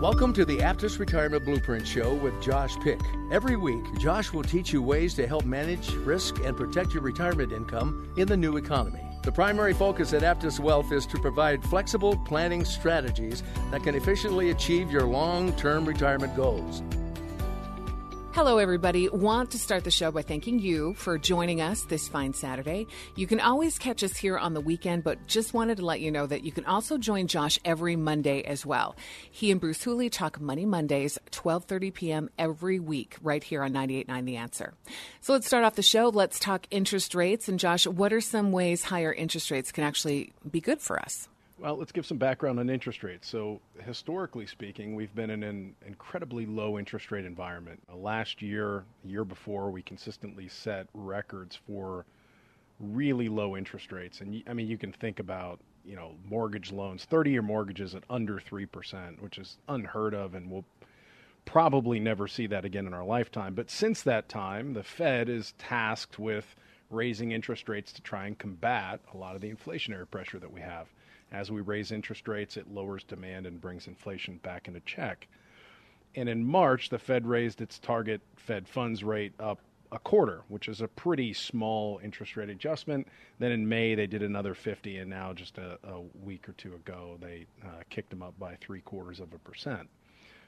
Welcome to the Aptus Retirement Blueprint Show with Josh Pick. Every week, Josh will teach you ways to help manage risk and protect your retirement income in the new economy. The primary focus at Aptus Wealth is to provide flexible planning strategies that can efficiently achieve your long term retirement goals. Hello, everybody. Want to start the show by thanking you for joining us this fine Saturday. You can always catch us here on the weekend, but just wanted to let you know that you can also join Josh every Monday as well. He and Bruce Hooley talk Money Mondays, 12:30 p.m. every week, right here on 98.9 The Answer. So let's start off the show. Let's talk interest rates. And Josh, what are some ways higher interest rates can actually be good for us? Well, let's give some background on interest rates. So, historically speaking, we've been in an incredibly low interest rate environment. Uh, last year, year before, we consistently set records for really low interest rates. And I mean, you can think about, you know, mortgage loans, 30 year mortgages at under 3%, which is unheard of, and we'll probably never see that again in our lifetime. But since that time, the Fed is tasked with raising interest rates to try and combat a lot of the inflationary pressure that we have. As we raise interest rates, it lowers demand and brings inflation back into check. And in March, the Fed raised its target Fed funds rate up a quarter, which is a pretty small interest rate adjustment. Then in May, they did another 50, and now just a, a week or two ago, they uh, kicked them up by three quarters of a percent.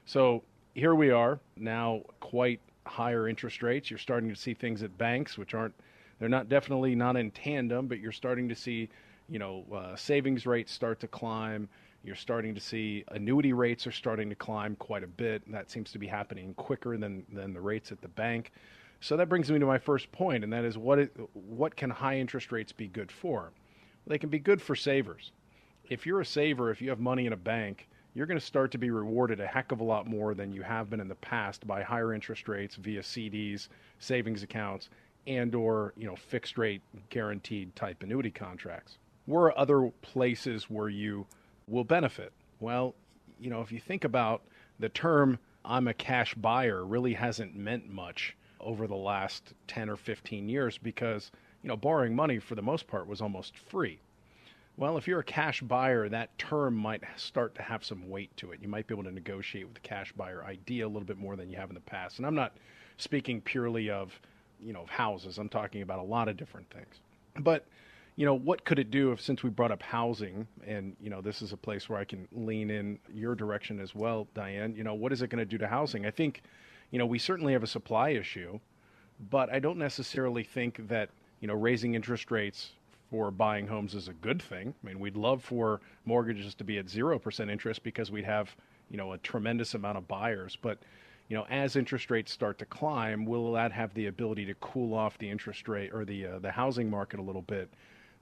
So here we are now, quite higher interest rates. You're starting to see things at banks, which aren't, they're not definitely not in tandem, but you're starting to see you know, uh, savings rates start to climb. You're starting to see annuity rates are starting to climb quite a bit. And that seems to be happening quicker than, than the rates at the bank. So that brings me to my first point, and that is what, it, what can high interest rates be good for? They can be good for savers. If you're a saver, if you have money in a bank, you're going to start to be rewarded a heck of a lot more than you have been in the past by higher interest rates via CDs, savings accounts, and or you know fixed rate guaranteed type annuity contracts where are other places where you will benefit? Well, you know, if you think about the term I'm a cash buyer really hasn't meant much over the last 10 or 15 years because, you know, borrowing money for the most part was almost free. Well, if you're a cash buyer, that term might start to have some weight to it. You might be able to negotiate with the cash buyer idea a little bit more than you have in the past. And I'm not speaking purely of, you know, houses. I'm talking about a lot of different things. But you know, what could it do if, since we brought up housing, and, you know, this is a place where I can lean in your direction as well, Diane, you know, what is it going to do to housing? I think, you know, we certainly have a supply issue, but I don't necessarily think that, you know, raising interest rates for buying homes is a good thing. I mean, we'd love for mortgages to be at 0% interest because we'd have, you know, a tremendous amount of buyers. But, you know, as interest rates start to climb, will that have the ability to cool off the interest rate or the uh, the housing market a little bit?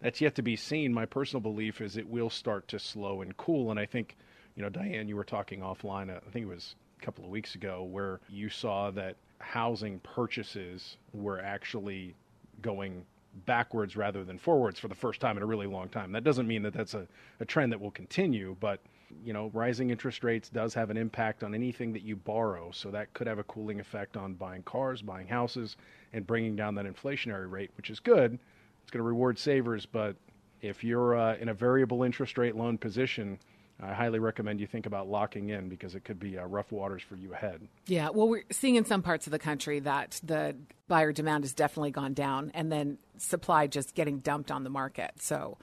That's yet to be seen. My personal belief is it will start to slow and cool. And I think, you know, Diane, you were talking offline, I think it was a couple of weeks ago, where you saw that housing purchases were actually going backwards rather than forwards for the first time in a really long time. That doesn't mean that that's a, a trend that will continue, but you know, rising interest rates does have an impact on anything that you borrow. So that could have a cooling effect on buying cars, buying houses, and bringing down that inflationary rate, which is good it's going to reward savers, but if you're uh, in a variable interest rate loan position, I highly recommend you think about locking in because it could be uh, rough waters for you ahead. Yeah, well, we're seeing in some parts of the country that the buyer demand has definitely gone down, and then supply just getting dumped on the market. So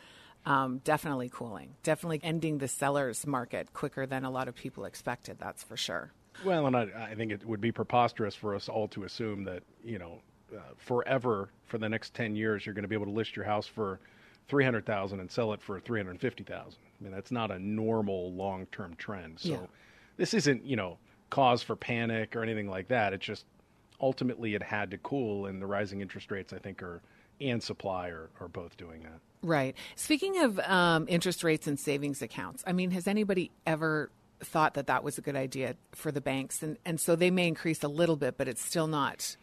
um, definitely cooling, definitely ending the seller's market quicker than a lot of people expected. That's for sure. Well, and I, I think it would be preposterous for us all to assume that you know uh, forever for the next 10 years you're going to be able to list your house for 300,000 and sell it for 350,000. I mean that's not a normal long-term trend. So Yeah. this isn't, you know, cause for panic or anything like that. It's just ultimately it had to cool and the rising interest rates I think are and supply are, are both doing that. Right. Speaking of um, interest rates and savings accounts, I mean, has anybody ever thought that that was a good idea for the banks? And, and so they may increase a little bit, but it's still not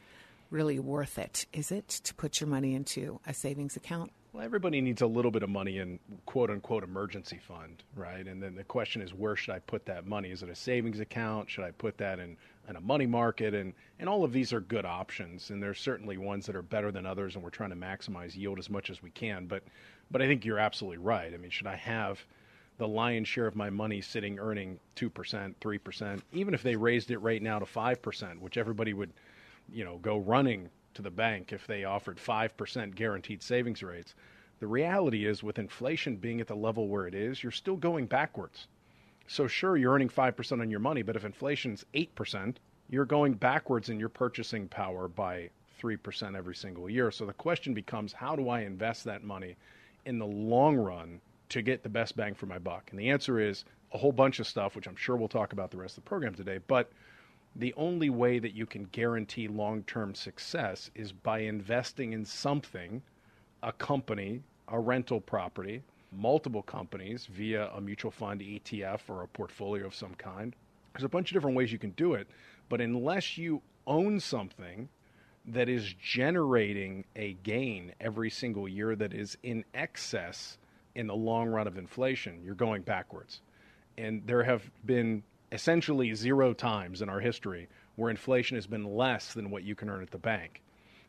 really worth it, is it, to put your money into a savings account? Well, everybody needs a little bit of money in quote unquote emergency fund, right? And then the question is, where should I put that money? Is it a savings account? Should I put that in, in a money market? And, and all of these are good options. And there's certainly ones that are better than others, and we're trying to maximize yield as much as we can. But, but I think you're absolutely right. I mean, should I have the lion's share of my money sitting earning 2%, 3%, even if they raised it right now to 5%, which everybody would, you know, go running to the bank if they offered 5% guaranteed savings rates. The reality is, with inflation being at the level where it is, you're still going backwards. So, sure, you're earning 5% on your money, but if inflation's 8%, you're going backwards in your purchasing power by 3% every single year. So, the question becomes how do I invest that money in the long run to get the best bang for my buck? And the answer is a whole bunch of stuff, which I'm sure we'll talk about the rest of the program today. But the only way that you can guarantee long term success is by investing in something, a company, a rental property, multiple companies via a mutual fund, ETF, or a portfolio of some kind. There's a bunch of different ways you can do it, but unless you own something that is generating a gain every single year that is in excess in the long run of inflation, you're going backwards. And there have been essentially zero times in our history where inflation has been less than what you can earn at the bank.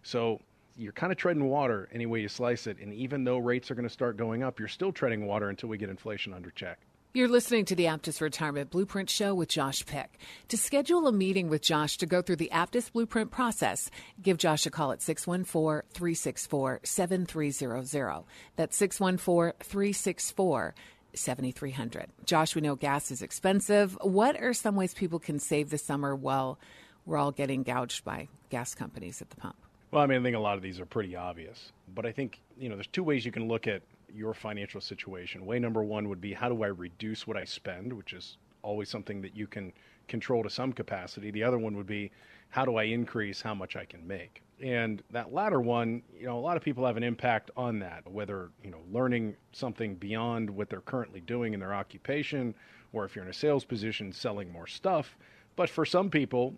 So you're kind of treading water any way you slice it. And even though rates are going to start going up, you're still treading water until we get inflation under check. You're listening to the Aptus Retirement Blueprint Show with Josh Pick. To schedule a meeting with Josh to go through the Aptus Blueprint process, give Josh a call at 614 364 7300. That's 614 364 7300. Josh, we know gas is expensive. What are some ways people can save this summer while we're all getting gouged by gas companies at the pump? Well, I mean, I think a lot of these are pretty obvious, but I think, you know, there's two ways you can look at your financial situation. Way number one would be how do I reduce what I spend, which is always something that you can control to some capacity. The other one would be how do I increase how much I can make? And that latter one, you know, a lot of people have an impact on that, whether, you know, learning something beyond what they're currently doing in their occupation, or if you're in a sales position, selling more stuff. But for some people,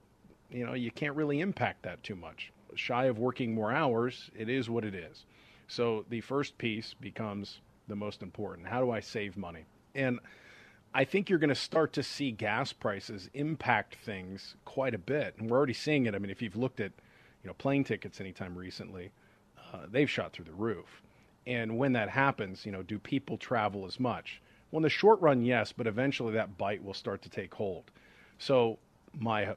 you know, you can't really impact that too much. Shy of working more hours, it is what it is. So the first piece becomes the most important. How do I save money? And I think you're going to start to see gas prices impact things quite a bit. And we're already seeing it. I mean, if you've looked at, you know, plane tickets anytime recently, uh, they've shot through the roof. And when that happens, you know, do people travel as much? Well, in the short run, yes, but eventually that bite will start to take hold. So my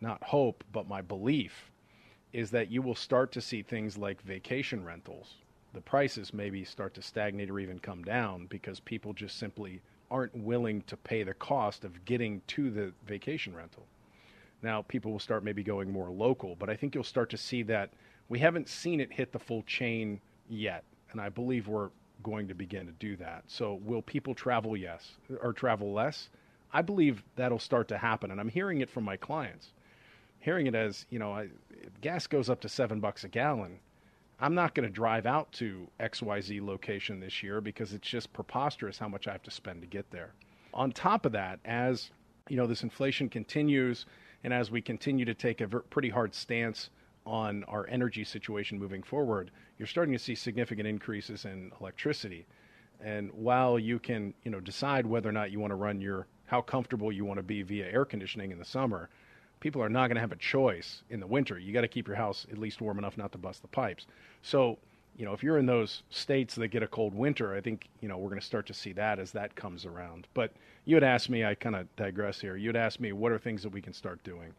not hope, but my belief is that you will start to see things like vacation rentals. The prices maybe start to stagnate or even come down because people just simply aren't willing to pay the cost of getting to the vacation rental. Now, people will start maybe going more local, but I think you'll start to see that we haven't seen it hit the full chain yet. And I believe we're going to begin to do that. So, will people travel? Yes. Or travel less? I believe that'll start to happen. And I'm hearing it from my clients hearing it as you know, I, gas goes up to seven bucks a gallon. I'm not going to drive out to XYZ location this year because it's just preposterous how much I have to spend to get there. On top of that, as you know, this inflation continues, and as we continue to take a ver- pretty hard stance on our energy situation moving forward, you're starting to see significant increases in electricity. And while you can, you know, decide whether or not you want to run your how comfortable you want to be via air conditioning in the summer, people are not going to have a choice in the winter. You got to keep your house at least warm enough not to bust the pipes. So, you know, if you're in those states that get a cold winter, I think, you know, we're going to start to see that as that comes around. But you had asked me, I kind of digress here. You had asked me what are things that we can start doing?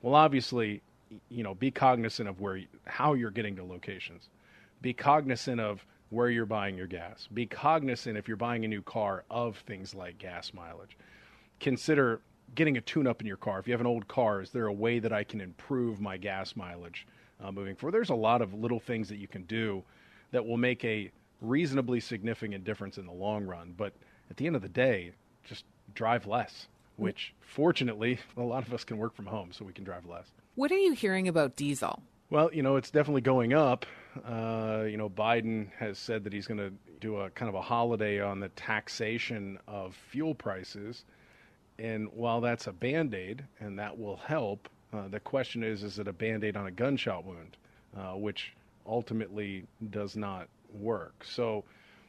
Well, obviously, you know, be cognizant of where how you're getting to locations. Be cognizant of where you're buying your gas. Be cognizant if you're buying a new car of things like gas mileage. Consider getting a tune up in your car. If you have an old car, is there a way that I can improve my gas mileage uh, moving forward? There's a lot of little things that you can do that will make a reasonably significant difference in the long run. But at the end of the day, just drive less, which fortunately, a lot of us can work from home, so we can drive less. What are you hearing about diesel? Well, you know, it's definitely going up. Uh, you know, Biden has said that he's going to do a kind of a holiday on the taxation of fuel prices. And while that's a band aid and that will help, uh, the question is is it a band aid on a gunshot wound, uh, which ultimately does not work? So,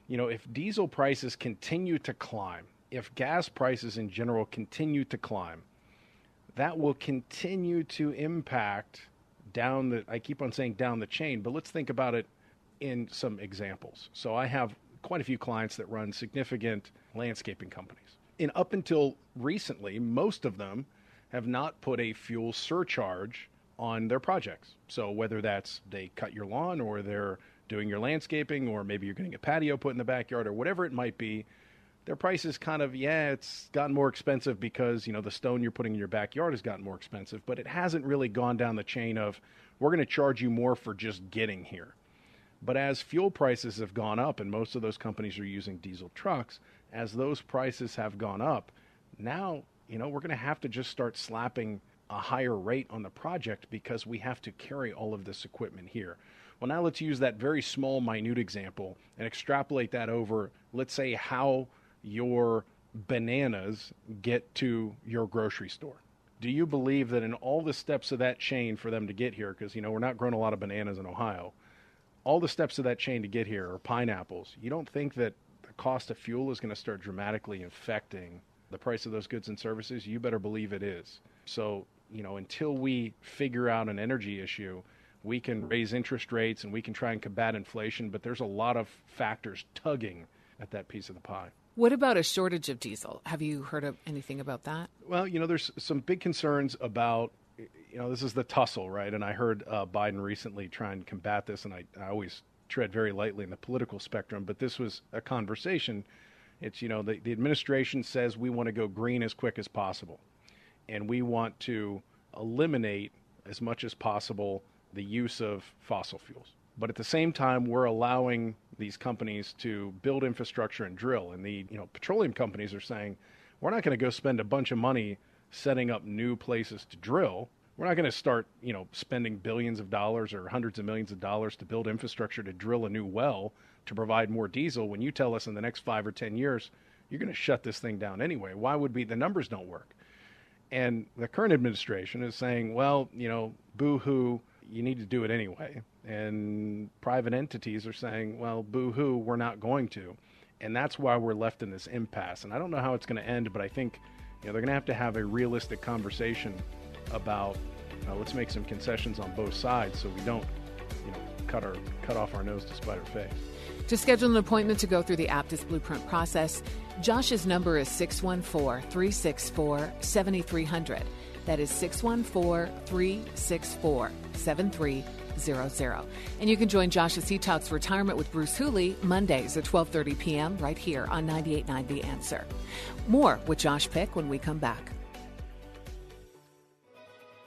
you know, if diesel prices continue to climb, if gas prices in general continue to climb, that will continue to impact down the I keep on saying down the chain, but let's think about it in some examples. So I have quite a few clients that run significant landscaping companies. And up until recently, most of them have not put a fuel surcharge on their projects. So whether that's they cut your lawn or they're doing your landscaping or maybe you're getting a patio put in the backyard or whatever it might be, their prices kind of yeah it's gotten more expensive because you know the stone you're putting in your backyard has gotten more expensive but it hasn't really gone down the chain of we're going to charge you more for just getting here but as fuel prices have gone up and most of those companies are using diesel trucks as those prices have gone up now you know we're going to have to just start slapping a higher rate on the project because we have to carry all of this equipment here well now let's use that very small minute example and extrapolate that over let's say how your bananas get to your grocery store? Do you believe that in all the steps of that chain for them to get here, because you know we're not growing a lot of bananas in Ohio, all the steps of that chain to get here are pineapples. You don't think that cost of fuel is going to start dramatically affecting the price of those goods and services? You better believe it is. So you know until we figure out an energy issue, we can raise interest rates and we can try and combat inflation, but there's a lot of factors tugging at that piece of the pie. What about a shortage of diesel? Have you heard of anything about that? Well, you know, there's some big concerns about, you know, this is the tussle, right? And I heard uh, Biden recently try and combat this, and I, I always tread very lightly in the political spectrum, but this was a conversation. It's, you know, the, the administration says we want to go green as quick as possible, and we want to eliminate as much as possible the use of fossil fuels. But at the same time, we're allowing these companies to build infrastructure and drill. And the you know petroleum companies are saying, we're not going to go spend a bunch of money setting up new places to drill. We're not going to start you know spending billions of dollars or hundreds of millions of dollars to build infrastructure to drill a new well to provide more diesel. When you tell us in the next five or ten years you're going to shut this thing down anyway, why would be the numbers don't work? And the current administration is saying, well, you know, boo hoo, you need to do it anyway and private entities are saying, well, boo hoo, we're not going to. And that's why we're left in this impasse. And I don't know how it's going to end, but I think you know, they're going to have to have a realistic conversation about uh, let's make some concessions on both sides so we don't you know, cut, our, cut off our nose to spite our face. To schedule an appointment to go through the Aptus Blueprint process, Josh's number is 614 364 7300. That is 614 364 7300. And you can join Josh as he talks retirement with Bruce Hooley Mondays at 12:30 p.m. right here on 98.9 The Answer. More with Josh Pick when we come back.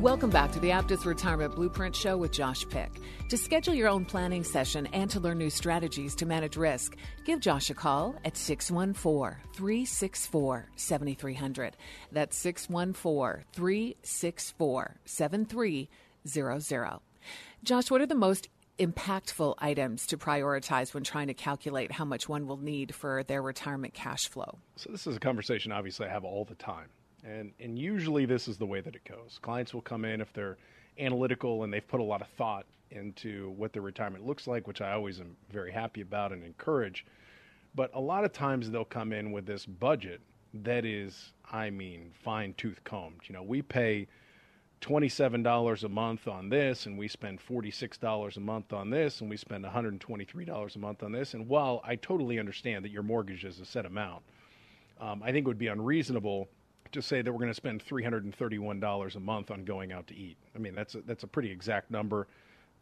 Welcome back to the Aptus Retirement Blueprint Show with Josh Pick. To schedule your own planning session and to learn new strategies to manage risk, give Josh a call at 614 364 7300. That's 614 364 7300. Josh, what are the most impactful items to prioritize when trying to calculate how much one will need for their retirement cash flow? So, this is a conversation obviously I have all the time. And, and usually this is the way that it goes. Clients will come in if they're analytical and they've put a lot of thought into what their retirement looks like, which I always am very happy about and encourage. But a lot of times they'll come in with this budget that is, I mean, fine tooth combed. You know, we pay $27 a month on this and we spend $46 a month on this and we spend $123 a month on this. And while I totally understand that your mortgage is a set amount, um, I think it would be unreasonable to say that we're going to spend $331 a month on going out to eat. I mean, that's a, that's a pretty exact number.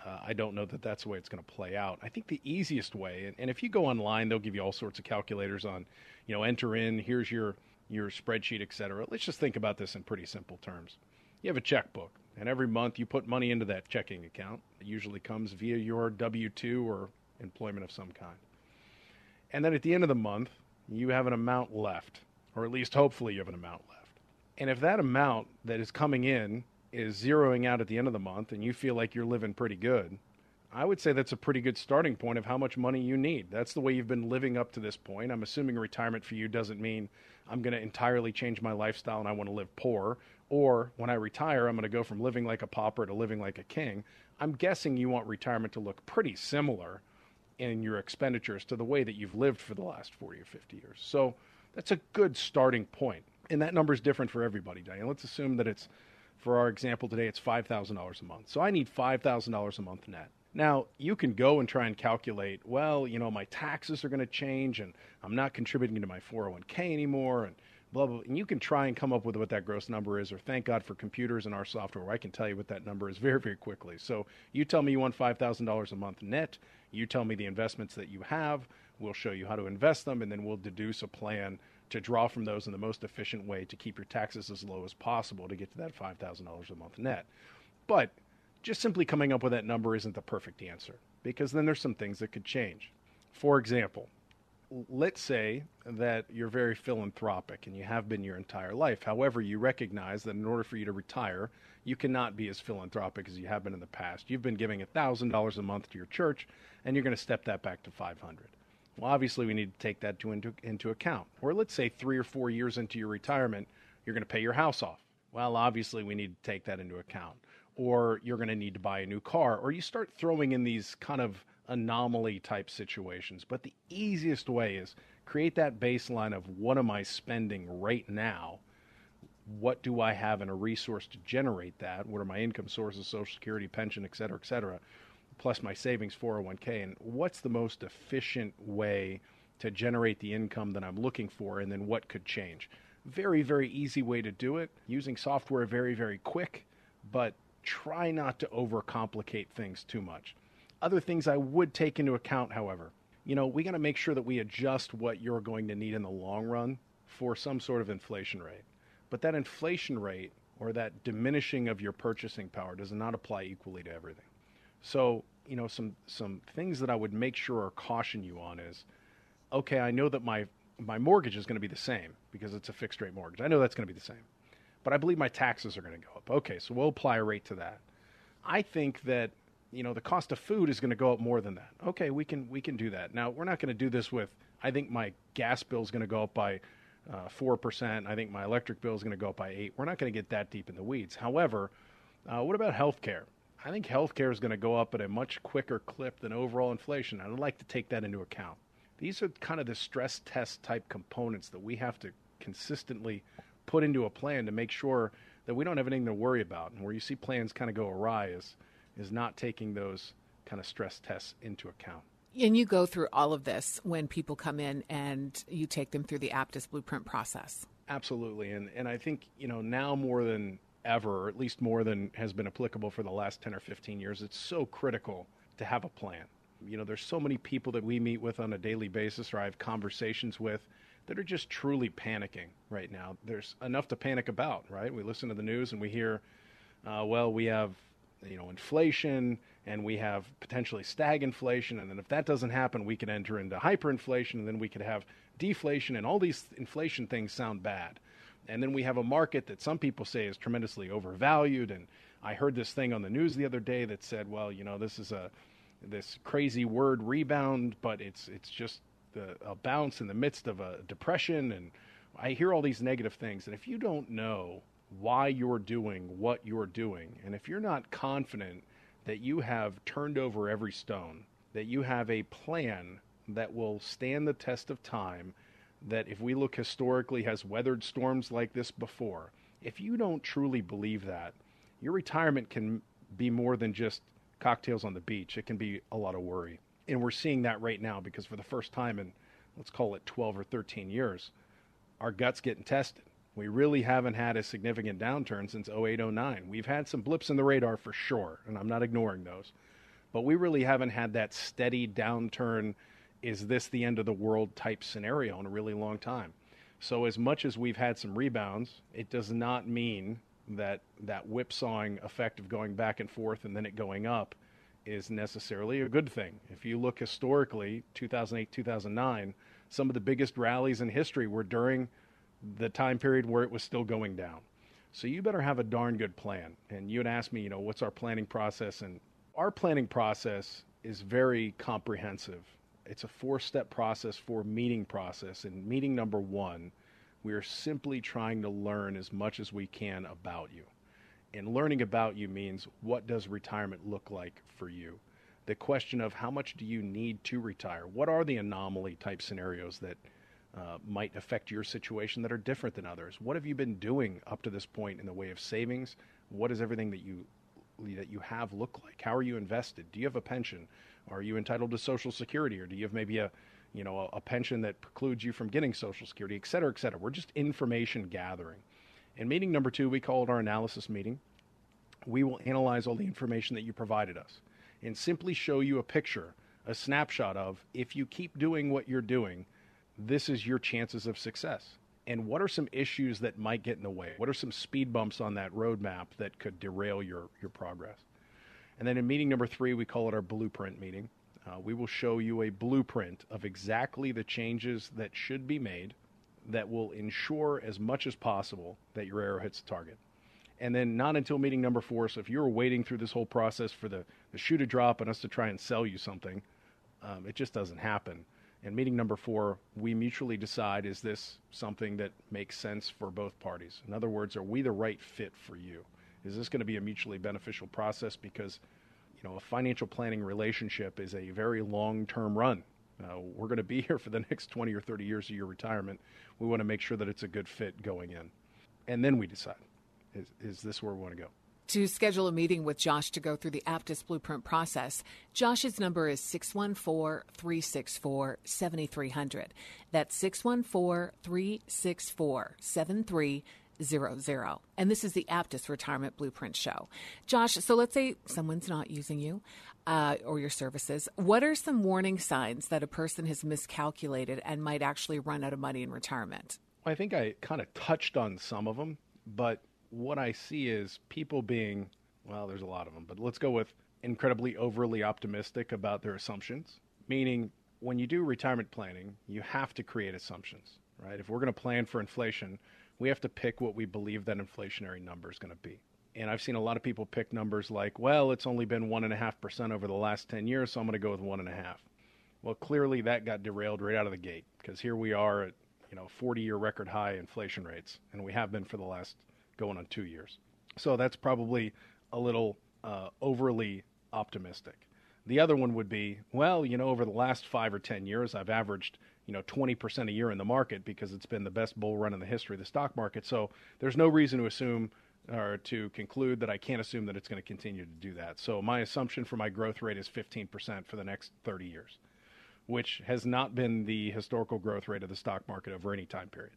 Uh, I don't know that that's the way it's going to play out. I think the easiest way, and, and if you go online, they'll give you all sorts of calculators on, you know, enter in, here's your, your spreadsheet, et cetera. Let's just think about this in pretty simple terms. You have a checkbook, and every month you put money into that checking account. It usually comes via your W 2 or employment of some kind. And then at the end of the month, you have an amount left, or at least hopefully you have an amount left. And if that amount that is coming in is zeroing out at the end of the month and you feel like you're living pretty good, I would say that's a pretty good starting point of how much money you need. That's the way you've been living up to this point. I'm assuming retirement for you doesn't mean I'm going to entirely change my lifestyle and I want to live poor, or when I retire, I'm going to go from living like a pauper to living like a king. I'm guessing you want retirement to look pretty similar in your expenditures to the way that you've lived for the last 40 or 50 years. So that's a good starting point and that number is different for everybody, Diane. Let's assume that it's, for our example today, it's $5,000 a month. So I need $5,000 a month net. Now, you can go and try and calculate, well, you know, my taxes are going to change and I'm not contributing to my 401k anymore and blah, blah, blah. And you can try and come up with what that gross number is, or thank God for computers and our software where I can tell you what that number is very, very quickly. So you tell me you want $5,000 a month net. You tell me the investments that you have. We'll show you how to invest them, and then we'll deduce a plan to draw from those in the most efficient way to keep your taxes as low as possible to get to that $5,000 a month net. But just simply coming up with that number isn't the perfect answer because then there's some things that could change. For example, let's say that you're very philanthropic and you have been your entire life. However, you recognize that in order for you to retire, you cannot be as philanthropic as you have been in the past. You've been giving $1,000 a month to your church and you're going to step that back to 500. Well, obviously, we need to take that to, into, into account. Or let's say three or four years into your retirement, you're going to pay your house off. Well, obviously, we need to take that into account. Or you're going to need to buy a new car. Or you start throwing in these kind of anomaly type situations. But the easiest way is create that baseline of what am I spending right now? What do I have in a resource to generate that? What are my income sources, Social Security, pension, et cetera, et cetera? Plus my savings 401k and what's the most efficient way to generate the income that I'm looking for and then what could change. Very, very easy way to do it. Using software very, very quick, but try not to overcomplicate things too much. Other things I would take into account, however, you know, we got to make sure that we adjust what you're going to need in the long run for some sort of inflation rate. But that inflation rate or that diminishing of your purchasing power does not apply equally to everything. So, you know, some some things that I would make sure or caution you on is, okay, I know that my my mortgage is going to be the same because it's a fixed rate mortgage. I know that's going to be the same. But I believe my taxes are going to go up. Okay, so we'll apply a rate to that. I think that you know the cost of food is going to go up more than that. Okay, we can we can do that. Now we're not going to do this with. I think my gas bill is going to go up by uh, four uh, percent. I think my electric bill is going to go up by eight. We're not going to get that deep in the weeds. However, uh, what about health care? I think healthcare is going to go up at a much quicker clip than overall inflation. I'd like to take that into account. These are kind of the stress test type components that we have to consistently put into a plan to make sure that we don't have anything to worry about. And where you see plans kind of go awry is, is not taking those kind of stress tests into account. And you go through all of this when people come in and you take them through the Aptus blueprint process. Absolutely. And, and I think, you know, now more than ever, or at least more than has been applicable for the last 10 or 15 years. It's so critical to have a plan. You know, there's so many people that we meet with on a daily basis or I have conversations with that are just truly panicking right now. There's enough to panic about, right? We listen to the news and we hear uh, well, we have you know inflation and we have potentially stag inflation and then if that doesn't happen, we could enter into hyperinflation, and then we could have deflation, and all these inflation things sound bad. And then we have a market that some people say is tremendously overvalued. And I heard this thing on the news the other day that said, well, you know, this is a this crazy word rebound, but it's it's just the, a bounce in the midst of a depression. And I hear all these negative things. And if you don't know why you're doing what you're doing, and if you're not confident that you have turned over every stone, that you have a plan that will stand the test of time, that if we look historically has weathered storms like this before, if you don't truly believe that, your retirement can be more than just cocktails on the beach. It can be a lot of worry. And we're seeing that right now because for the first time in, let's call it 12 or 13 years, our gut's getting tested. We really haven't had a significant downturn since 08, 09. We've had some blips in the radar for sure, and I'm not ignoring those. But we really haven't had that steady downturn. Is this the end of the world type scenario in a really long time? So, as much as we've had some rebounds, it does not mean that that whipsawing effect of going back and forth and then it going up is necessarily a good thing. If you look historically, 2008, 2009, some of the biggest rallies in history were during the time period where it was still going down. So you better have a darn good plan. And you had asked me, you know, what's our planning process? And our planning process is very comprehensive. It's a four step process, for meeting process. And meeting number one we are simply trying to learn as much as we can about you. And learning about you means what does retirement look like for you? The question of how much do you need to retire? What are the anomaly type scenarios that uh, might affect your situation that are different than others? What have you been doing up to this point in the way of savings? What does everything that you that you have look like? How are you invested? Do you have a pension? Are you entitled to Social Security, or do you have maybe a you know, a, a pension that precludes you from getting Social Security, et cetera, et cetera. We're just information gathering. In meeting number two, we call it our analysis meeting. We will analyze all the information that you provided us and simply show you a picture, a snapshot of if you keep doing what you're doing, this is your chances of success. And what are some issues that might get in the way? What are some speed bumps on that roadmap that could derail your, your progress? And then in meeting number three, we call it our blueprint meeting. Uh, we will show you a blueprint of exactly the changes that should be made that will ensure as much as possible that your arrow hits the target. And then not until meeting number four. So if you're waiting through this whole process for the, the shoe to drop and us to try and sell you something, um, it just doesn't happen. And meeting number four, we mutually decide is this something that makes sense for both parties? In other words, are we the right fit for you? Is this going to be a mutually beneficial process? Because you know, a financial planning relationship is a very long term run. Uh, we're going to be here for the next 20 or 30 years of your retirement. We want to make sure that it's a good fit going in. And then we decide is, is this where we want to go? To schedule a meeting with Josh to go through the Aptus Blueprint process, Josh's number is 614 364 7300. That's 614 364 7300 zero zero. And this is the Aptus Retirement Blueprint Show. Josh, so let's say someone's not using you uh, or your services. What are some warning signs that a person has miscalculated and might actually run out of money in retirement? I think I kind of touched on some of them, but what I see is people being, well, there's a lot of them, but let's go with incredibly overly optimistic about their assumptions, meaning when you do retirement planning, you have to create assumptions, right? If we're going to plan for inflation, we have to pick what we believe that inflationary number is going to be. And I've seen a lot of people pick numbers like, well, it's only been 1.5% over the last 10 years, so I'm going to go with 1.5. Well, clearly that got derailed right out of the gate because here we are at, you know, 40 year record high inflation rates, and we have been for the last going on two years. So that's probably a little uh, overly optimistic. The other one would be, well, you know, over the last five or 10 years, I've averaged you know 20% a year in the market because it's been the best bull run in the history of the stock market. So there's no reason to assume or to conclude that I can't assume that it's going to continue to do that. So my assumption for my growth rate is 15% for the next 30 years, which has not been the historical growth rate of the stock market over any time period.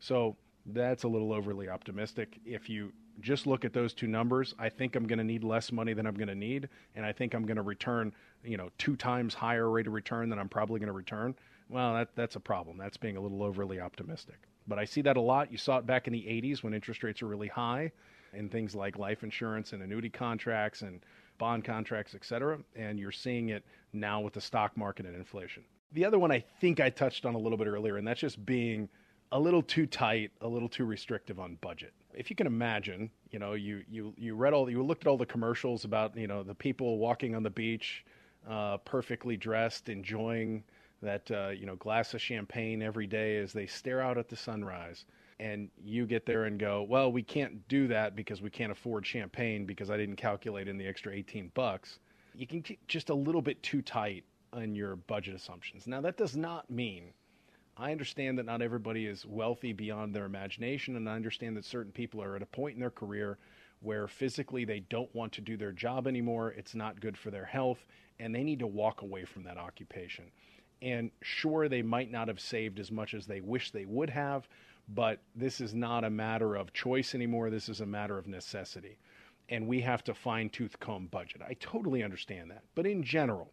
So that's a little overly optimistic. If you just look at those two numbers, I think I'm going to need less money than I'm going to need, and I think I'm going to return, you know, two times higher rate of return than I'm probably going to return well, that, that's a problem. That's being a little overly optimistic. But I see that a lot. You saw it back in the 80s when interest rates are really high. in things like life insurance and annuity contracts and bond contracts, et cetera. And you're seeing it now with the stock market and inflation. The other one I think I touched on a little bit earlier, and that's just being a little too tight, a little too restrictive on budget. If you can imagine, you know, you you you read all, you looked at all the commercials about, you know, the people walking on the beach, uh, perfectly dressed, enjoying that, uh, you know, glass of champagne every day as they stare out at the sunrise. And you get there and go, well, we can't do that because we can't afford champagne because I didn't calculate in the extra 18 bucks. You can get just a little bit too tight on your budget assumptions. Now, that does not mean I understand that not everybody is wealthy beyond their imagination, and I understand that certain people are at a point in their career where physically they don't want to do their job anymore. It's not good for their health, and they need to walk away from that occupation. And sure, they might not have saved as much as they wish they would have, but this is not a matter of choice anymore. This is a matter of necessity. And we have to fine tooth comb budget. I totally understand that. But in general,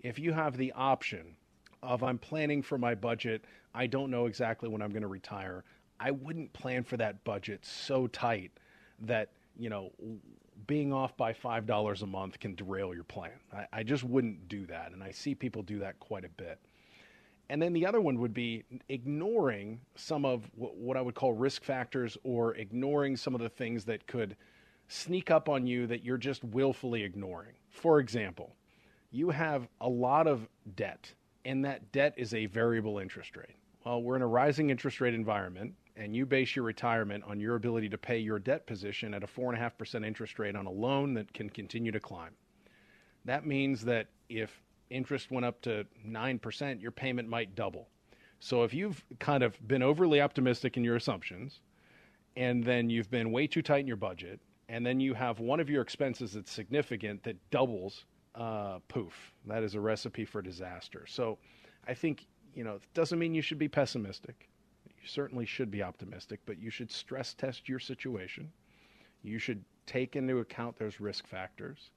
if you have the option of I'm planning for my budget, I don't know exactly when I'm going to retire, I wouldn't plan for that budget so tight that, you know, being off by $5 a month can derail your plan. I, I just wouldn't do that. And I see people do that quite a bit. And then the other one would be ignoring some of what I would call risk factors or ignoring some of the things that could sneak up on you that you're just willfully ignoring. For example, you have a lot of debt and that debt is a variable interest rate. Well, we're in a rising interest rate environment, and you base your retirement on your ability to pay your debt position at a 4.5% interest rate on a loan that can continue to climb. That means that if interest went up to 9%, your payment might double. So if you've kind of been overly optimistic in your assumptions, and then you've been way too tight in your budget, and then you have one of your expenses that's significant that doubles uh, poof, that is a recipe for disaster. So I think, you know, it doesn't mean you should be pessimistic. Certainly should be optimistic, but you should stress test your situation. You should take into account those risk factors.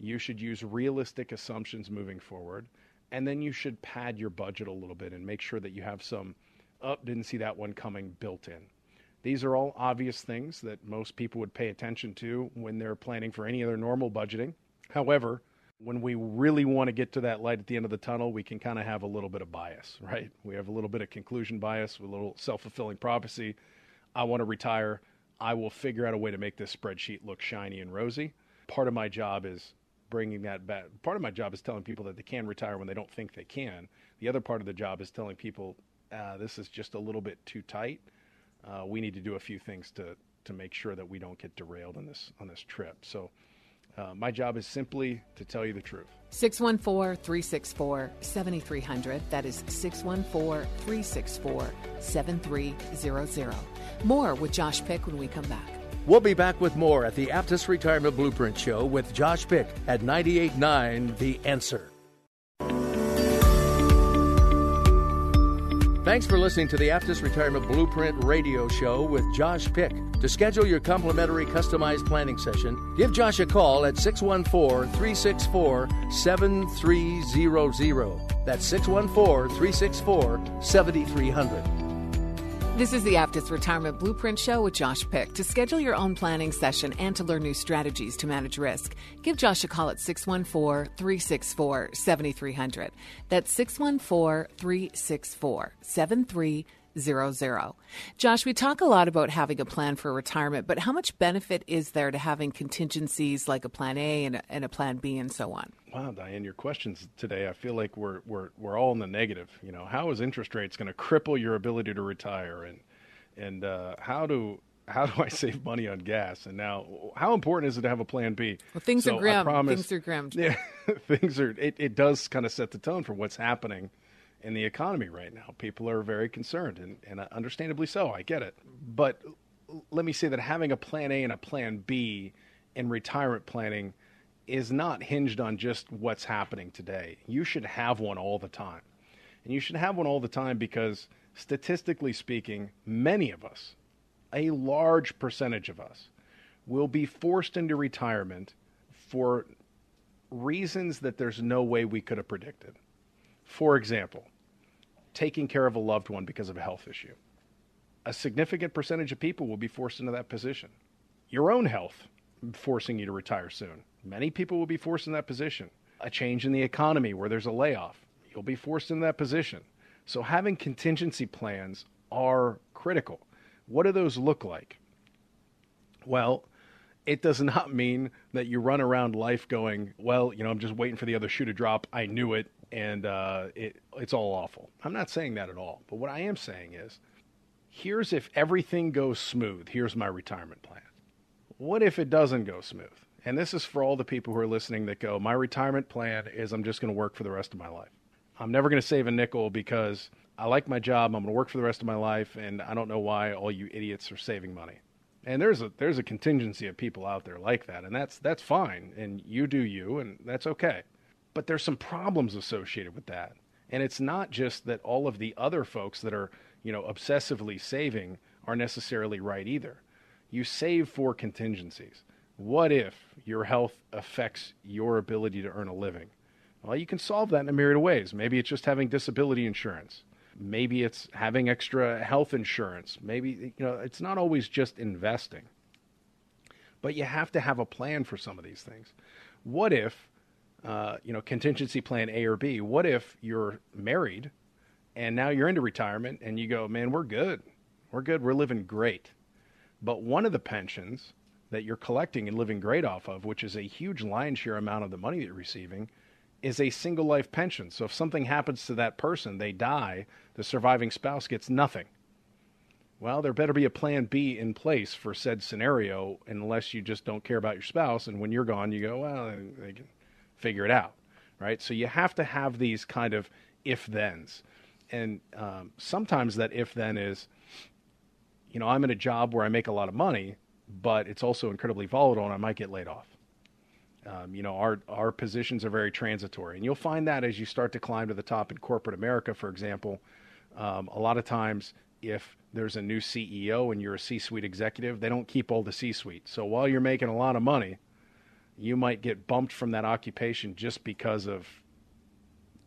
You should use realistic assumptions moving forward. And then you should pad your budget a little bit and make sure that you have some, up, oh, didn't see that one coming built in. These are all obvious things that most people would pay attention to when they're planning for any other normal budgeting. However, when we really want to get to that light at the end of the tunnel, we can kind of have a little bit of bias, right? We have a little bit of conclusion bias, a little self fulfilling prophecy. I want to retire. I will figure out a way to make this spreadsheet look shiny and rosy. Part of my job is bringing that back. Part of my job is telling people that they can retire when they don't think they can. The other part of the job is telling people uh, this is just a little bit too tight. Uh, we need to do a few things to to make sure that we don't get derailed on this on this trip. So uh, my job is simply to tell you the truth. 614 364 7300. That is 614 364 7300. More with Josh Pick when we come back. We'll be back with more at the Aptus Retirement Blueprint Show with Josh Pick at 98.9 The Answer. Thanks for listening to the Aptus Retirement Blueprint Radio Show with Josh Pick. To schedule your complimentary customized planning session, give Josh a call at 614 364 7300. That's 614 364 7300. This is the Aptus Retirement Blueprint Show with Josh Pick. To schedule your own planning session and to learn new strategies to manage risk, give Josh a call at 614 364 7300. That's 614 364 7300 zero zero. Josh, we talk a lot about having a plan for retirement, but how much benefit is there to having contingencies like a plan A and a, and a plan B and so on? Wow, Diane, your questions today, I feel like we're we're we're all in the negative. You know, how is interest rates going to cripple your ability to retire, and and uh, how do how do I save money on gas? And now, how important is it to have a plan B? Well, things so are grim. Promise, things are grim. Yeah, things are. It, it does kind of set the tone for what's happening in the economy right now. People are very concerned, and, and understandably so. I get it. But let me say that having a plan A and a plan B in retirement planning is not hinged on just what's happening today. You should have one all the time. And you should have one all the time because, statistically speaking, many of us, a large percentage of us, will be forced into retirement for reasons that there's no way we could have predicted. For example, taking care of a loved one because of a health issue. A significant percentage of people will be forced into that position. your own health forcing you to retire soon. Many people will be forced in that position. A change in the economy where there's a layoff, you'll be forced into that position. So having contingency plans are critical. What do those look like? Well, it does not mean that you run around life going, well, you know, I'm just waiting for the other shoe to drop. I knew it, and uh, it, it's all awful. I'm not saying that at all. But what I am saying is, here's if everything goes smooth. Here's my retirement plan. What if it doesn't go smooth? And this is for all the people who are listening that go, my retirement plan is I'm just going to work for the rest of my life. I'm never going to save a nickel because I like my job. I'm going to work for the rest of my life, and I don't know why all you idiots are saving money. And there's a there's a contingency of people out there like that, and that's that's fine, and you do you, and that's okay. But there's some problems associated with that, and it's not just that all of the other folks that are you know obsessively saving are necessarily right either. You save for contingencies. What if your health affects your ability to earn a living? Well, you can solve that in a myriad of ways. Maybe it's just having disability insurance. Maybe it's having extra health insurance. Maybe, you know, it's not always just investing. But you have to have a plan for some of these things. What if, uh, you know, contingency plan A or B, what if you're married and now you're into retirement and you go, man, we're good. We're good. We're living great. But one of the pensions that you're collecting and living great off of, which is a huge lion's share amount of the money that you're receiving, is a single life pension. So if something happens to that person, they die, the surviving spouse gets nothing. Well, there better be a plan B in place for said scenario unless you just don't care about your spouse. And when you're gone, you go, well, they can figure it out. Right. So you have to have these kind of if thens. And um, sometimes that if then is, you know, I'm in a job where I make a lot of money, but it's also incredibly volatile and I might get laid off. Um, you know, our our positions are very transitory, and you'll find that as you start to climb to the top in corporate America, for example. Um, a lot of times, if there's a new CEO and you're a C-suite executive, they don't keep all the C-suite. So while you're making a lot of money, you might get bumped from that occupation just because of,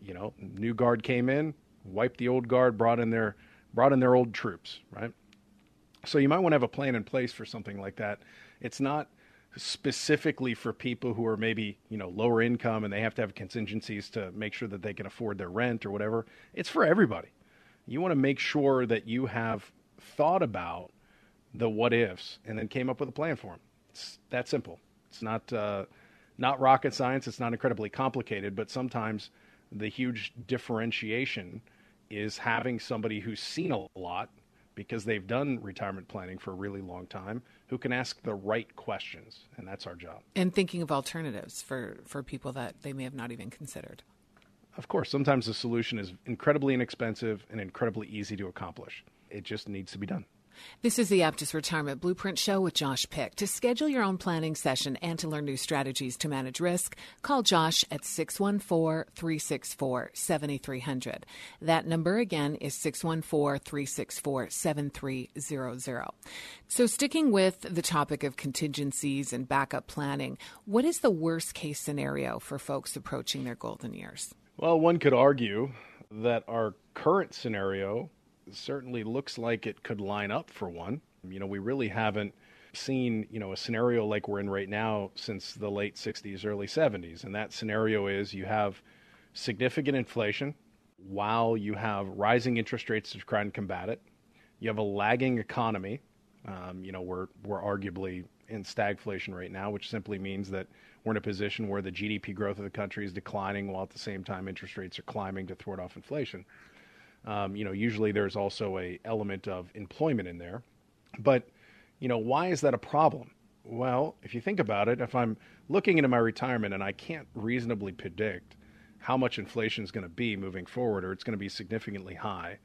you know, new guard came in, wiped the old guard, brought in their brought in their old troops, right? So you might want to have a plan in place for something like that. It's not specifically for people who are maybe you know lower income and they have to have contingencies to make sure that they can afford their rent or whatever it's for everybody you want to make sure that you have thought about the what ifs and then came up with a plan for them it's that simple it's not uh, not rocket science. It's not incredibly complicated but sometimes the huge differentiation is having somebody who's seen a lot because they've done retirement planning for a really long time who can ask the right questions and that's our job. And thinking of alternatives for for people that they may have not even considered. Of course sometimes the solution is incredibly inexpensive and incredibly easy to accomplish. It just needs to be done this is the Aptus Retirement Blueprint Show with Josh Pick. To schedule your own planning session and to learn new strategies to manage risk, call Josh at 614 364 7300. That number again is 614 364 7300. So, sticking with the topic of contingencies and backup planning, what is the worst case scenario for folks approaching their golden years? Well, one could argue that our current scenario certainly looks like it could line up for one. You know, we really haven't seen, you know, a scenario like we're in right now since the late 60s, early 70s. And that scenario is you have significant inflation while you have rising interest rates to try and combat it. You have a lagging economy. Um, you know, we're, we're arguably in stagflation right now, which simply means that we're in a position where the GDP growth of the country is declining while at the same time interest rates are climbing to thwart off inflation. Um, you know, usually there's also a element of employment in there. But, you know, why is that a problem? Well, if you think about it, if I'm looking into my retirement and I can't reasonably predict how much inflation is going to be moving forward, or it's going to be significantly high,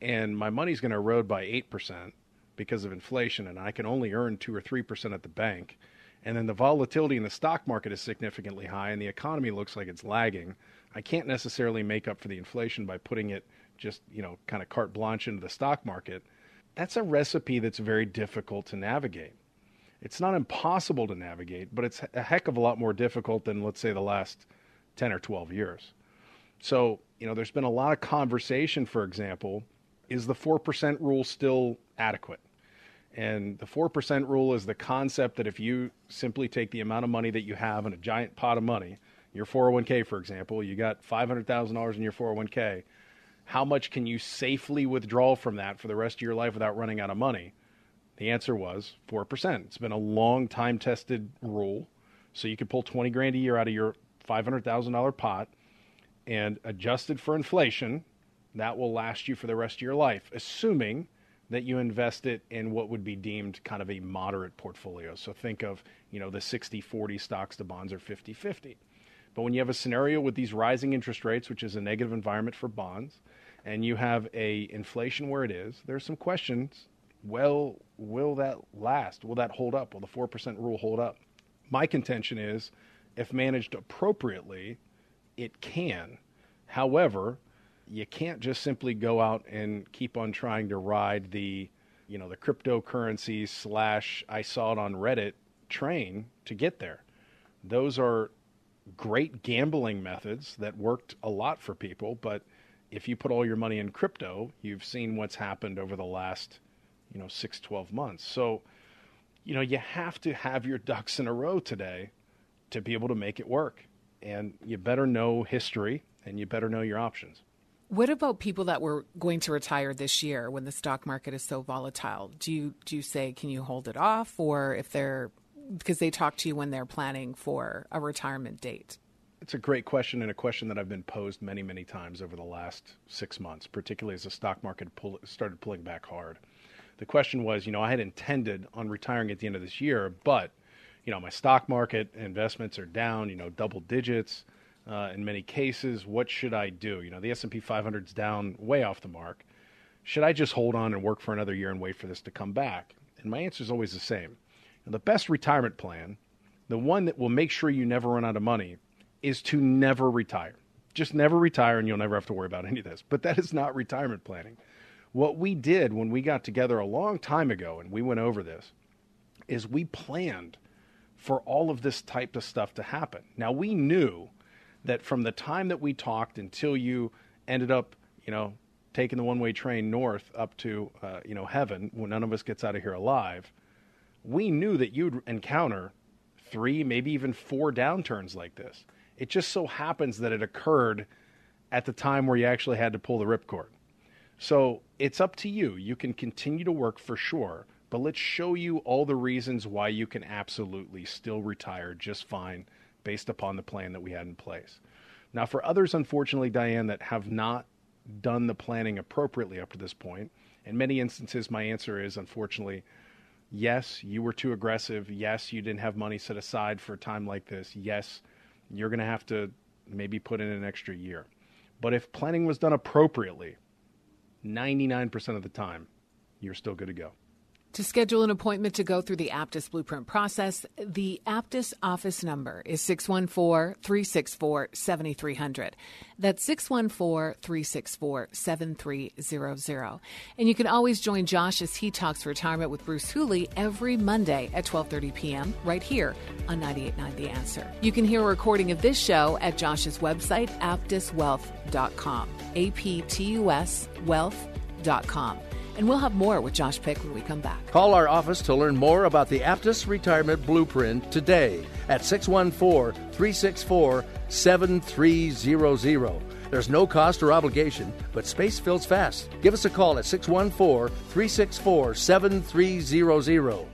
and my money's going to erode by 8% because of inflation, and I can only earn 2 or 3% at the bank, and then the volatility in the stock market is significantly high, and the economy looks like it's lagging, I can't necessarily make up for the inflation by putting it just, you know, kind of carte blanche into the stock market, that's a recipe that's very difficult to navigate. It's not impossible to navigate, but it's a heck of a lot more difficult than, let's say, the last 10 or 12 years. So, you know, there's been a lot of conversation, for example, is the 4% rule still adequate? And the 4% rule is the concept that if you simply take the amount of money that you have in a giant pot of money, your 401k, for example, you got $500,000 in your 401k, how much can you safely withdraw from that for the rest of your life without running out of money? The answer was 4%. It's been a long time tested rule. So you could pull 20 grand a year out of your $500,000 pot and adjusted for inflation, that will last you for the rest of your life, assuming that you invest it in what would be deemed kind of a moderate portfolio. So think of, you know, the 60-40 stocks to bonds or 50-50. But when you have a scenario with these rising interest rates, which is a negative environment for bonds, and you have a inflation where it is, there's some questions. Well, will that last? Will that hold up? Will the 4% rule hold up? My contention is if managed appropriately, it can. However, you can't just simply go out and keep on trying to ride the, you know, the cryptocurrency slash I saw it on Reddit train to get there. Those are great gambling methods that worked a lot for people, but if you put all your money in crypto, you've seen what's happened over the last, you know, six, 12 months. So, you know, you have to have your ducks in a row today to be able to make it work. And you better know history and you better know your options. What about people that were going to retire this year when the stock market is so volatile? Do you do you say can you hold it off or if they're because they talk to you when they're planning for a retirement date? It's a great question and a question that I've been posed many, many times over the last six months, particularly as the stock market pull, started pulling back hard. The question was, you know, I had intended on retiring at the end of this year, but, you know, my stock market investments are down, you know, double digits uh, in many cases. What should I do? You know, the S&P 500 is down way off the mark. Should I just hold on and work for another year and wait for this to come back? And my answer is always the same the best retirement plan, the one that will make sure you never run out of money, is to never retire. Just never retire and you'll never have to worry about any of this. But that is not retirement planning. What we did when we got together a long time ago and we went over this is we planned for all of this type of stuff to happen. Now, we knew that from the time that we talked until you ended up, you know, taking the one way train north up to, uh, you know, heaven, when none of us gets out of here alive – we knew that you'd encounter three, maybe even four downturns like this. It just so happens that it occurred at the time where you actually had to pull the ripcord. So it's up to you. You can continue to work for sure, but let's show you all the reasons why you can absolutely still retire just fine based upon the plan that we had in place. Now, for others, unfortunately, Diane, that have not done the planning appropriately up to this point, in many instances, my answer is unfortunately, yes, you were too aggressive. Yes, you didn't have money set aside for a time like this. Yes, you're going to have to maybe put in an extra year. But if planning was done appropriately, 99% of the time, you're still good to go. To schedule an appointment to go through the Aptus Blueprint process, the Aptus office number is 614 364 7300. That's 614 364 7300. And you can always join Josh as he talks retirement with Bruce Hooley every Monday at 12:30 p.m. right here on 989 The Answer. You can hear a recording of this show at Josh's website aptuswealth.com. A P T U S wealth.com. And we'll have more with Josh Pick when we come back. Call our office to learn more about the Aptus Retirement Blueprint today at 614 364 7300. There's no cost or obligation, but space fills fast. Give us a call at 614 364 7300.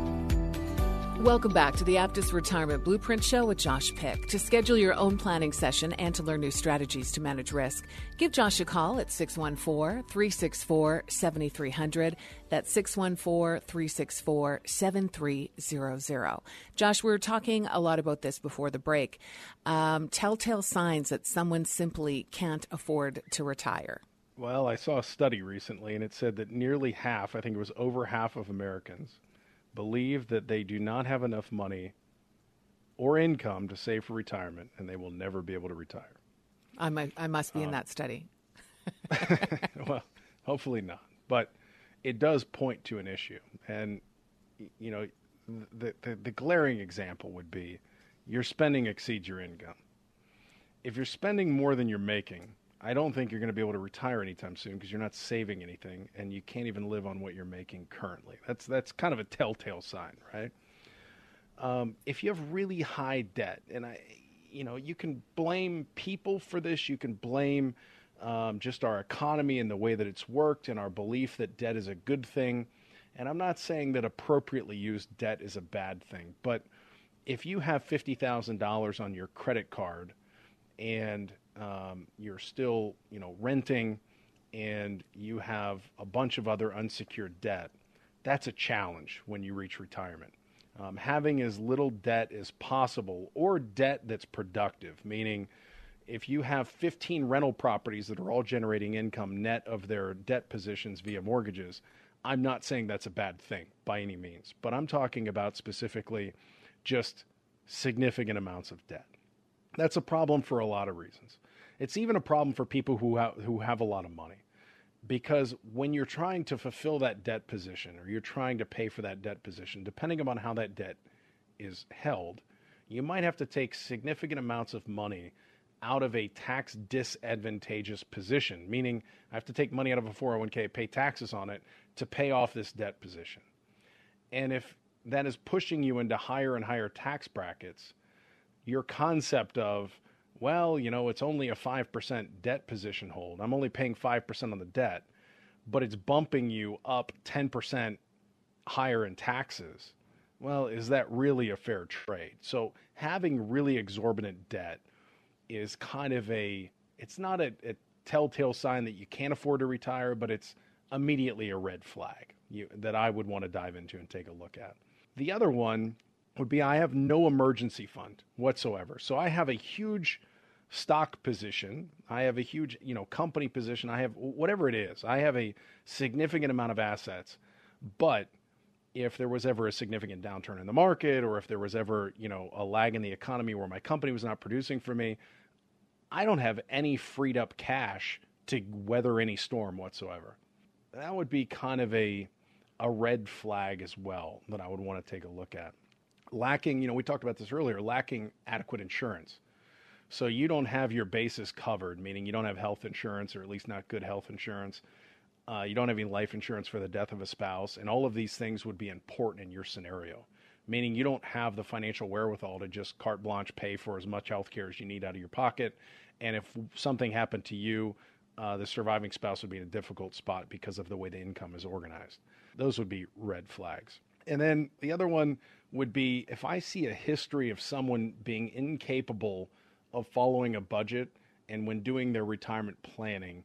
Welcome back to the Aptus Retirement Blueprint Show with Josh Pick. To schedule your own planning session and to learn new strategies to manage risk, give Josh a call at 614 364 7300. That's 614 364 7300. Josh, we were talking a lot about this before the break. Um, telltale signs that someone simply can't afford to retire. Well, I saw a study recently, and it said that nearly half, I think it was over half of Americans, believe that they do not have enough money or income to save for retirement and they will never be able to retire. I, might, I must be um, in that study. well, hopefully not. But it does point to an issue. And, you know, the, the, the glaring example would be your spending exceeds your income. If you're spending more than you're making, I don't think you're going to be able to retire anytime soon because you're not saving anything and you can't even live on what you're making currently. That's that's kind of a telltale sign, right? Um, if you have really high debt, and I, you know, you can blame people for this. You can blame um, just our economy and the way that it's worked and our belief that debt is a good thing. And I'm not saying that appropriately used debt is a bad thing, but if you have fifty thousand dollars on your credit card and um, you're still, you know, renting, and you have a bunch of other unsecured debt, that's a challenge when you reach retirement. Um, having as little debt as possible, or debt that's productive, meaning if you have 15 rental properties that are all generating income net of their debt positions via mortgages, I'm not saying that's a bad thing by any means, but I'm talking about specifically just significant amounts of debt. That's a problem for a lot of reasons. It's even a problem for people who have, who have a lot of money. Because when you're trying to fulfill that debt position or you're trying to pay for that debt position, depending upon how that debt is held, you might have to take significant amounts of money out of a tax disadvantageous position, meaning I have to take money out of a 401k, pay taxes on it to pay off this debt position. And if that is pushing you into higher and higher tax brackets, your concept of, well, you know, it's only a 5% debt position hold. I'm only paying 5% on the debt, but it's bumping you up 10% higher in taxes. Well, is that really a fair trade? So having really exorbitant debt is kind of a, it's not a, a telltale sign that you can't afford to retire, but it's immediately a red flag you, that I would want to dive into and take a look at. The other one would be I have no emergency fund whatsoever. So I have a huge stock position. I have a huge, you know, company position. I have whatever it is. I have a significant amount of assets. But if there was ever a significant downturn in the market or if there was ever, you know, a lag in the economy where my company was not producing for me, I don't have any freed up cash to weather any storm whatsoever. That would be kind of a a red flag as well that I would want to take a look at lacking, you know, we talked about this earlier, lacking adequate insurance. So you don't have your bases covered, meaning you don't have health insurance or at least not good health insurance. Uh, you don't have any life insurance for the death of a spouse, and all of these things would be important in your scenario. Meaning you don't have the financial wherewithal to just carte blanche pay for as much health care as you need out of your pocket. And if something happened to you, uh, the surviving spouse would be in a difficult spot because of the way the income is organized. Those would be red flags. And then the other one would be if I see a history of someone being incapable of following a budget and when doing their retirement planning,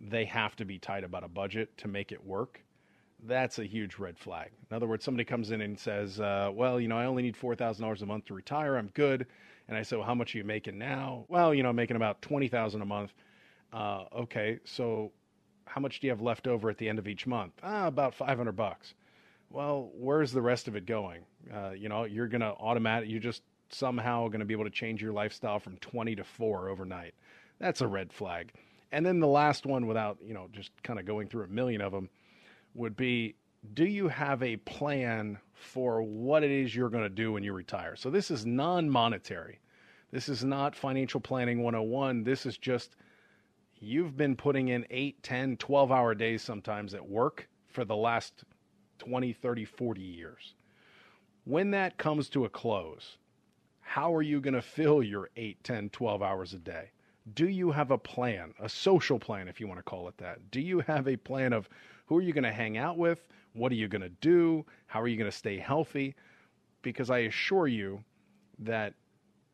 they have to be tight about a budget to make it work. That's a huge red flag. In other words, somebody comes in and says, uh, Well, you know, I only need $4,000 a month to retire. I'm good. And I say, Well, how much are you making now? Well, you know, I'm making about 20000 a month. Uh, okay, so how much do you have left over at the end of each month? Ah, about 500 bucks well, where's the rest of it going? Uh, you know, you're to automatic, you're just somehow going to be able to change your lifestyle from 20 to 4 overnight. That's a red flag. And then the last one, without, you know, just kind of going through a million of them, would be do you have a plan for what it is you're going to do when you retire? So this is non monetary. This is not financial planning 101. This is just you've been putting in 8, 10, 12 hour days sometimes at work for the last 20, 30, 40 years. When that comes to a close, how are you going to fill your 8, 10, 12 hours a day? Do you have a plan, a social plan, if you want to call it that? Do you have a plan of who are you going to hang out with? What are you going to do? How are you going to stay healthy? because I assure you that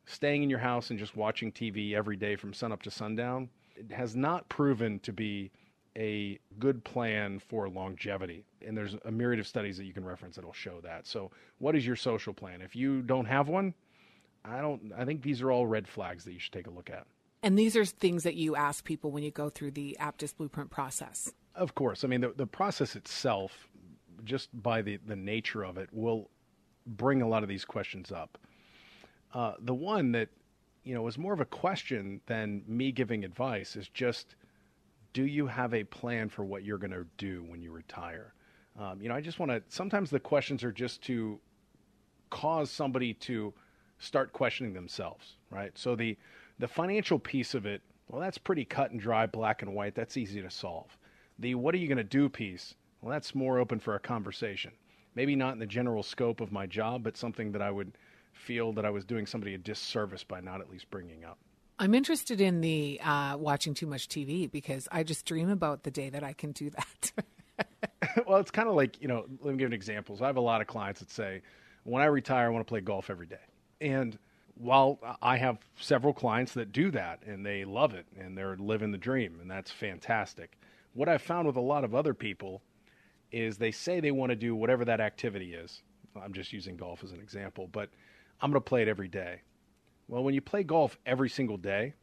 staying in your house and just watching TV every day from sunup to sundown has not proven to be a good plan for longevity. And there's a myriad of studies that you can reference that'll show that. So, what is your social plan? If you don't have one, I don't I think these are all red flags that you should take a look at. And these are things that you ask people when you go through the Aptus blueprint process. Of course. I mean, the, the process itself, just by the, the nature of it, will bring a lot of these questions up. Uh, the one that, you know, is more of a question than me giving advice is just do you have a plan for what you're going to do when you retire? Um, you know, I just want to, sometimes the questions are just to cause somebody to start questioning themselves, right? So the, the financial piece of it, well, that's pretty cut and dry, black and white. That's easy to solve. The what are you going to do piece, well, that's more open for a conversation. Maybe not in the general scope of my job, but something that I would feel that I was doing somebody a disservice by not at least bringing up. I'm interested in the uh, watching too much TV because I just dream about the day that I can do that. well, it's kind of like, you know, let me give an example. So I have a lot of clients that say, when I retire, I want to play golf every day. And while I have several clients that do that and they love it and they're living the dream, and that's fantastic. What I've found with a lot of other people is they say they want to do whatever that activity is. I'm just using golf as an example, but I'm going to play it every day. Well, when you play golf every single day,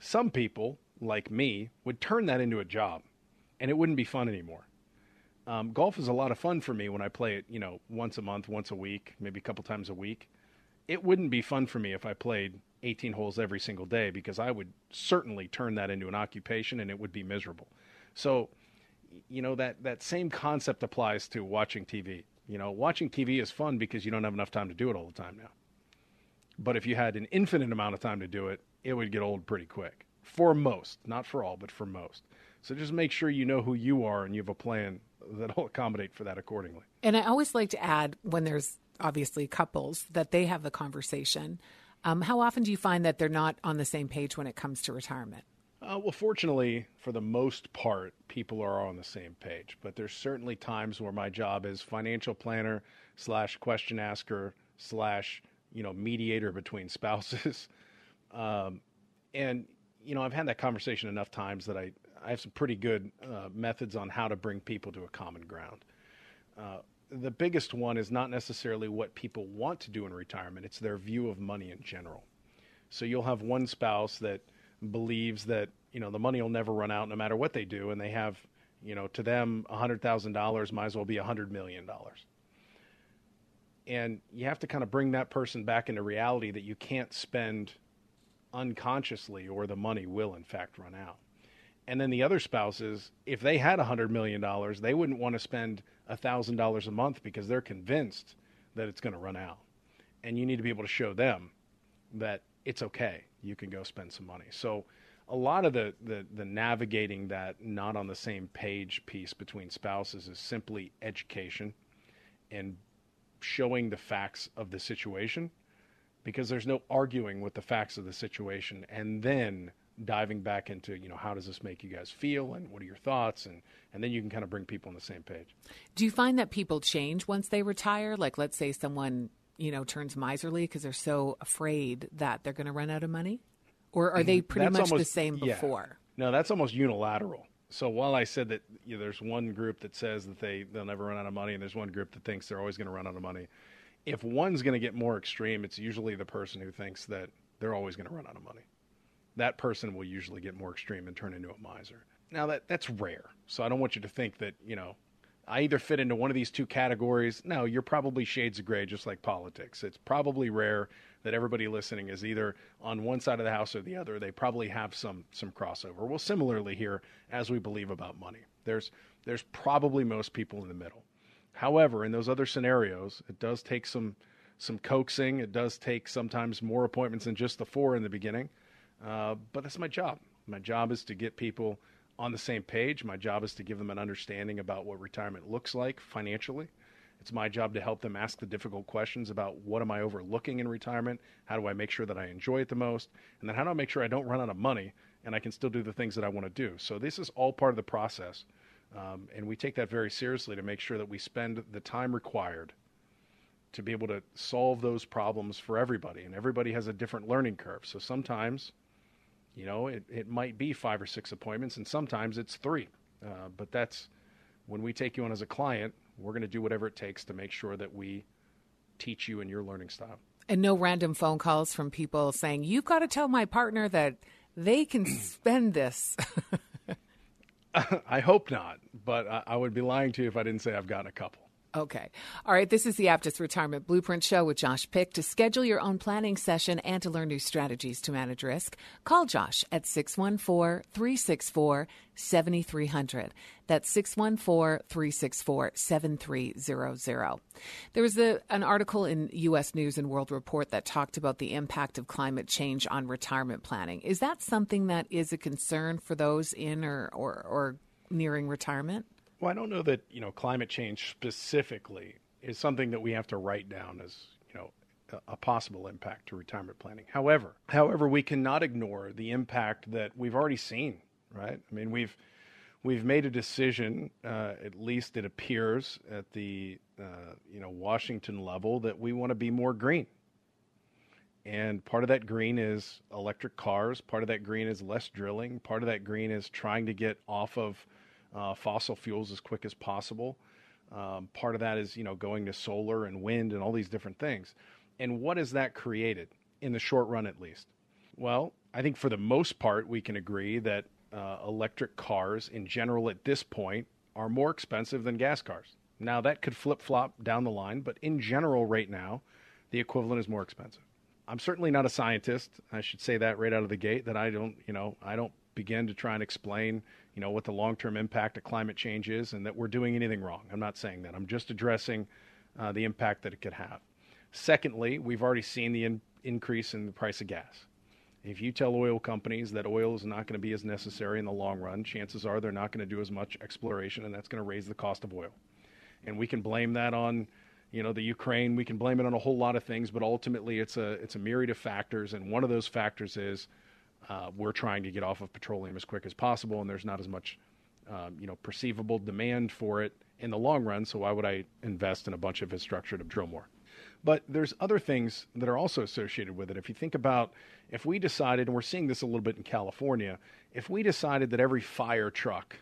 some people, like me, would turn that into a job and it wouldn't be fun anymore. Um, golf is a lot of fun for me when I play it, you know, once a month, once a week, maybe a couple times a week. It wouldn't be fun for me if I played 18 holes every single day because I would certainly turn that into an occupation and it would be miserable. So, you know, that, that same concept applies to watching TV. You know, watching TV is fun because you don't have enough time to do it all the time now. But if you had an infinite amount of time to do it, it would get old pretty quick. For most, not for all, but for most. So just make sure you know who you are and you have a plan that'll accommodate for that accordingly. And I always like to add when there's obviously couples that they have the conversation. Um, how often do you find that they're not on the same page when it comes to retirement? Uh, well, fortunately, for the most part, people are on the same page. But there's certainly times where my job is financial planner slash question asker slash you know mediator between spouses. um, and you know, I've had that conversation enough times that I I have some pretty good uh, methods on how to bring people to a common ground. Uh, the biggest one is not necessarily what people want to do in retirement; it's their view of money in general. So you'll have one spouse that believes that you know the money will never run out no matter what they do, and they have you know to them a hundred thousand dollars might as well be a hundred million dollars and you have to kind of bring that person back into reality that you can't spend unconsciously or the money will in fact run out and then the other spouses if they had a hundred million dollars they wouldn't want to spend a thousand dollars a month because they're convinced that it's going to run out. And you need to be able to show them that it's okay you can go spend some money. So a lot of the, the, the navigating that not on the same page piece between spouses is simply education and showing the facts of the situation because there's no arguing with the facts of the situation. And then diving back into you know how does this make you guys feel and what are your thoughts? And and then you can kind of bring people on the same page. Do you find that people change once they retire? Like let's say someone you know turns miserly because they're so afraid that they're going to run out of money? Or are they mm-hmm. pretty That's much the almost- same yeah. before? No that's almost unilateral. So while i said that you know, there's one group that says that they they'll never run out of money and there's one group that thinks they're always going to run out of money if one's going to get more extreme it's usually the person who thinks that they're always going to run out of money that person will usually get more extreme and turn into a miser. Now that that's rare. So I don't want you to think that, you know, I either fit into one of these two categories. No, you're probably shades of gray just like politics. It's probably rare that everybody listening is either on one side of the house or the other. They probably have some some crossover. Well, similarly here as we believe about money. There's there's probably most people in the middle. However, in those other scenarios, it does take some some coaxing. It does take sometimes more appointments than just the four in the beginning. Uh, but that's my job. My job is to get people on the same page. My job is to give them an understanding about what retirement looks like financially. It's my job to help them ask the difficult questions about what am I overlooking in retirement? How do I make sure that I enjoy it the most? And then how do I make sure I don't run out of money and I can still do the things that I want to do? So this is all part of the process. Um, and we take that very seriously to make sure that we spend the time required to be able to solve those problems for everybody. And everybody has a different learning curve. So sometimes, you know, it, it might be five or six appointments, and sometimes it's three. Uh, but that's when we take you on as a client, we're going to do whatever it takes to make sure that we teach you in your learning style. And no random phone calls from people saying, you've got to tell my partner that they can spend this. I hope not, but I, I would be lying to you if I didn't say I've gotten a couple. Okay. All right. This is the Aptus Retirement Blueprint Show with Josh Pick. To schedule your own planning session and to learn new strategies to manage risk, call Josh at 614 364 7300. That's 614 364 7300. There was a, an article in U.S. News and World Report that talked about the impact of climate change on retirement planning. Is that something that is a concern for those in or, or, or nearing retirement? Well, I don't know that you know climate change specifically is something that we have to write down as you know a, possible impact to retirement planning. However, however, we cannot ignore the impact that we've already seen. Right? I mean, we've we've made a decision, uh, at least it appears at the uh, you know Washington level, that we want to be more green. And part of that green is electric cars. Part of that green is less drilling. Part of that green is trying to get off of uh, fossil fuels as quick as possible. Um, part of that is you know going to solar and wind and all these different things. And what has that created in the short run, at least? Well, I think for the most part, we can agree that uh, electric cars in general at this point are more expensive than gas cars. Now, that could flip flop down the line, but in general, right now, the equivalent is more expensive. I'm certainly not a scientist. I should say that right out of the gate that I don't, you know, I don't begin to try and explain you know, what the long-term impact of climate change is and that we're doing anything wrong. I'm not saying that. I'm just addressing uh, the impact that it could have. Secondly, we've already seen the in- increase in the price of gas. If you tell oil companies that oil is not going to be as necessary in the long run, chances are they're not going to do as much exploration, and that's going to raise the cost of oil. And we can blame that on, you know, the Ukraine. We can blame it on a whole lot of things, but ultimately, it's a it's a myriad of factors, and one of those factors is uh, we're trying to get off of petroleum as quick as possible, and there's not as much, um, you know, perceivable demand for it in the long run. So why would I invest in a bunch of infrastructure to drill more? But there's other things that are also associated with it. If you think about, if we decided, and we're seeing this a little bit in California, if we decided that every fire truck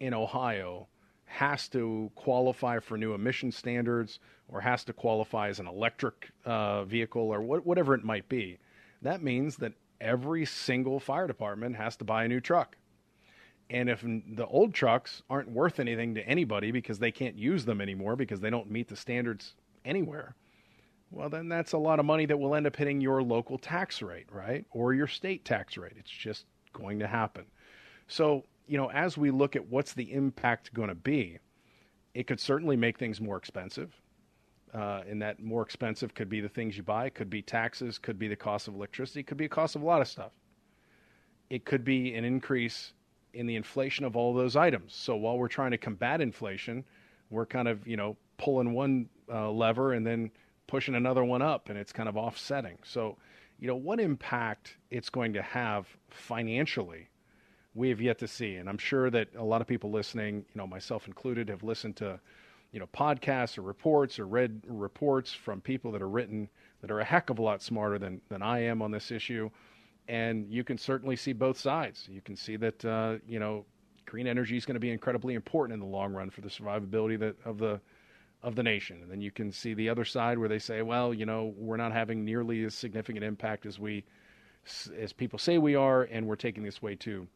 in Ohio has to qualify for new emission standards or has to qualify as an electric uh, vehicle or wh- whatever it might be, that means that every single fire department has to buy a new truck. And if the old trucks aren't worth anything to anybody because they can't use them anymore because they don't meet the standards anywhere, well, then that's a lot of money that will end up hitting your local tax rate, right? Or your state tax rate. It's just going to happen. So, you know, as we look at what's the impact going to be, it could certainly make things more expensive uh, and that more expensive could be the things you buy, could be taxes, could be the cost of electricity, could be a cost of a lot of stuff. It could be an increase in the inflation of all those items. So while we're trying to combat inflation, we're kind of you know pulling one uh, lever and then pushing another one up, and it's kind of offsetting. So you know what impact it's going to have financially we have yet to see and i'm sure that a lot of people listening you know myself included have listened to you know podcasts or reports or read reports from people that are written that are a heck of a lot smarter than than I am on this issue, and you can certainly see both sides. You can see that uh, you know green energy is going to be incredibly important in the long run for the survivability that, of the of the nation. And then you can see the other side where they say, well, you know, we're not having nearly as significant impact as we as people say we are, and we're taking this way too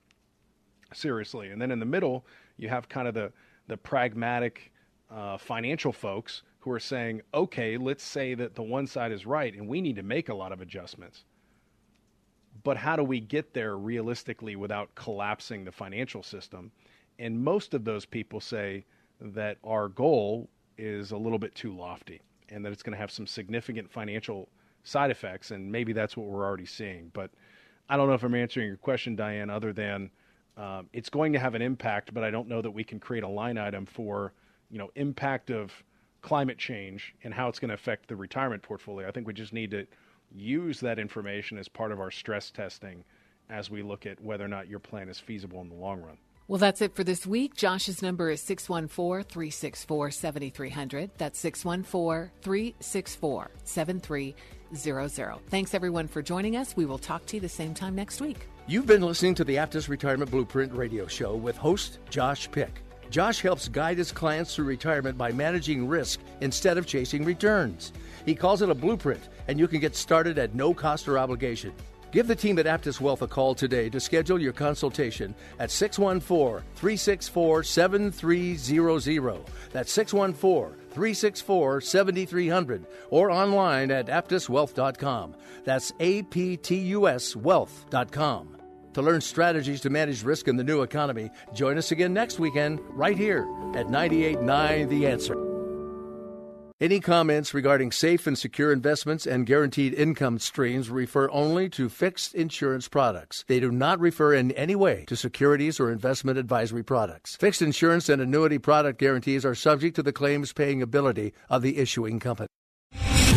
seriously. And then in the middle, you have kind of the the pragmatic uh, financial folks who are saying, okay, let's say that the one side is right and we need to make a lot of adjustments. But how do we get there realistically without collapsing the financial system? And most of those people say that our goal is a little bit too lofty and that it's going to have some significant financial side effects. And maybe that's what we're already seeing. But I don't know if I'm answering your question, Diane, other than um, it's going to have an impact, but I don't know that we can create a line item for you know impact of climate change and how it's going to affect the retirement portfolio. I think we just need to use that information as part of our stress testing as we look at whether or not your plan is feasible in the long run. Well, that's it for this week. Josh's number is 614 364 7300. That's 614 364 7300. Thanks, everyone, for joining us. We will talk to you the same time next week. You've been listening to the Aptus Retirement Blueprint radio show with host Josh Pick. Josh helps guide his clients through retirement by managing risk instead of chasing returns. He calls it a blueprint, and you can get started at no cost or obligation. Give the team at Aptus Wealth a call today to schedule your consultation at 614 364 7300. That's 614 364 7300 or online at aptuswealth.com. That's A P T U S wealth.com. To learn strategies to manage risk in the new economy, join us again next weekend right here at 989 The Answer. Any comments regarding safe and secure investments and guaranteed income streams refer only to fixed insurance products. They do not refer in any way to securities or investment advisory products. Fixed insurance and annuity product guarantees are subject to the claims paying ability of the issuing company.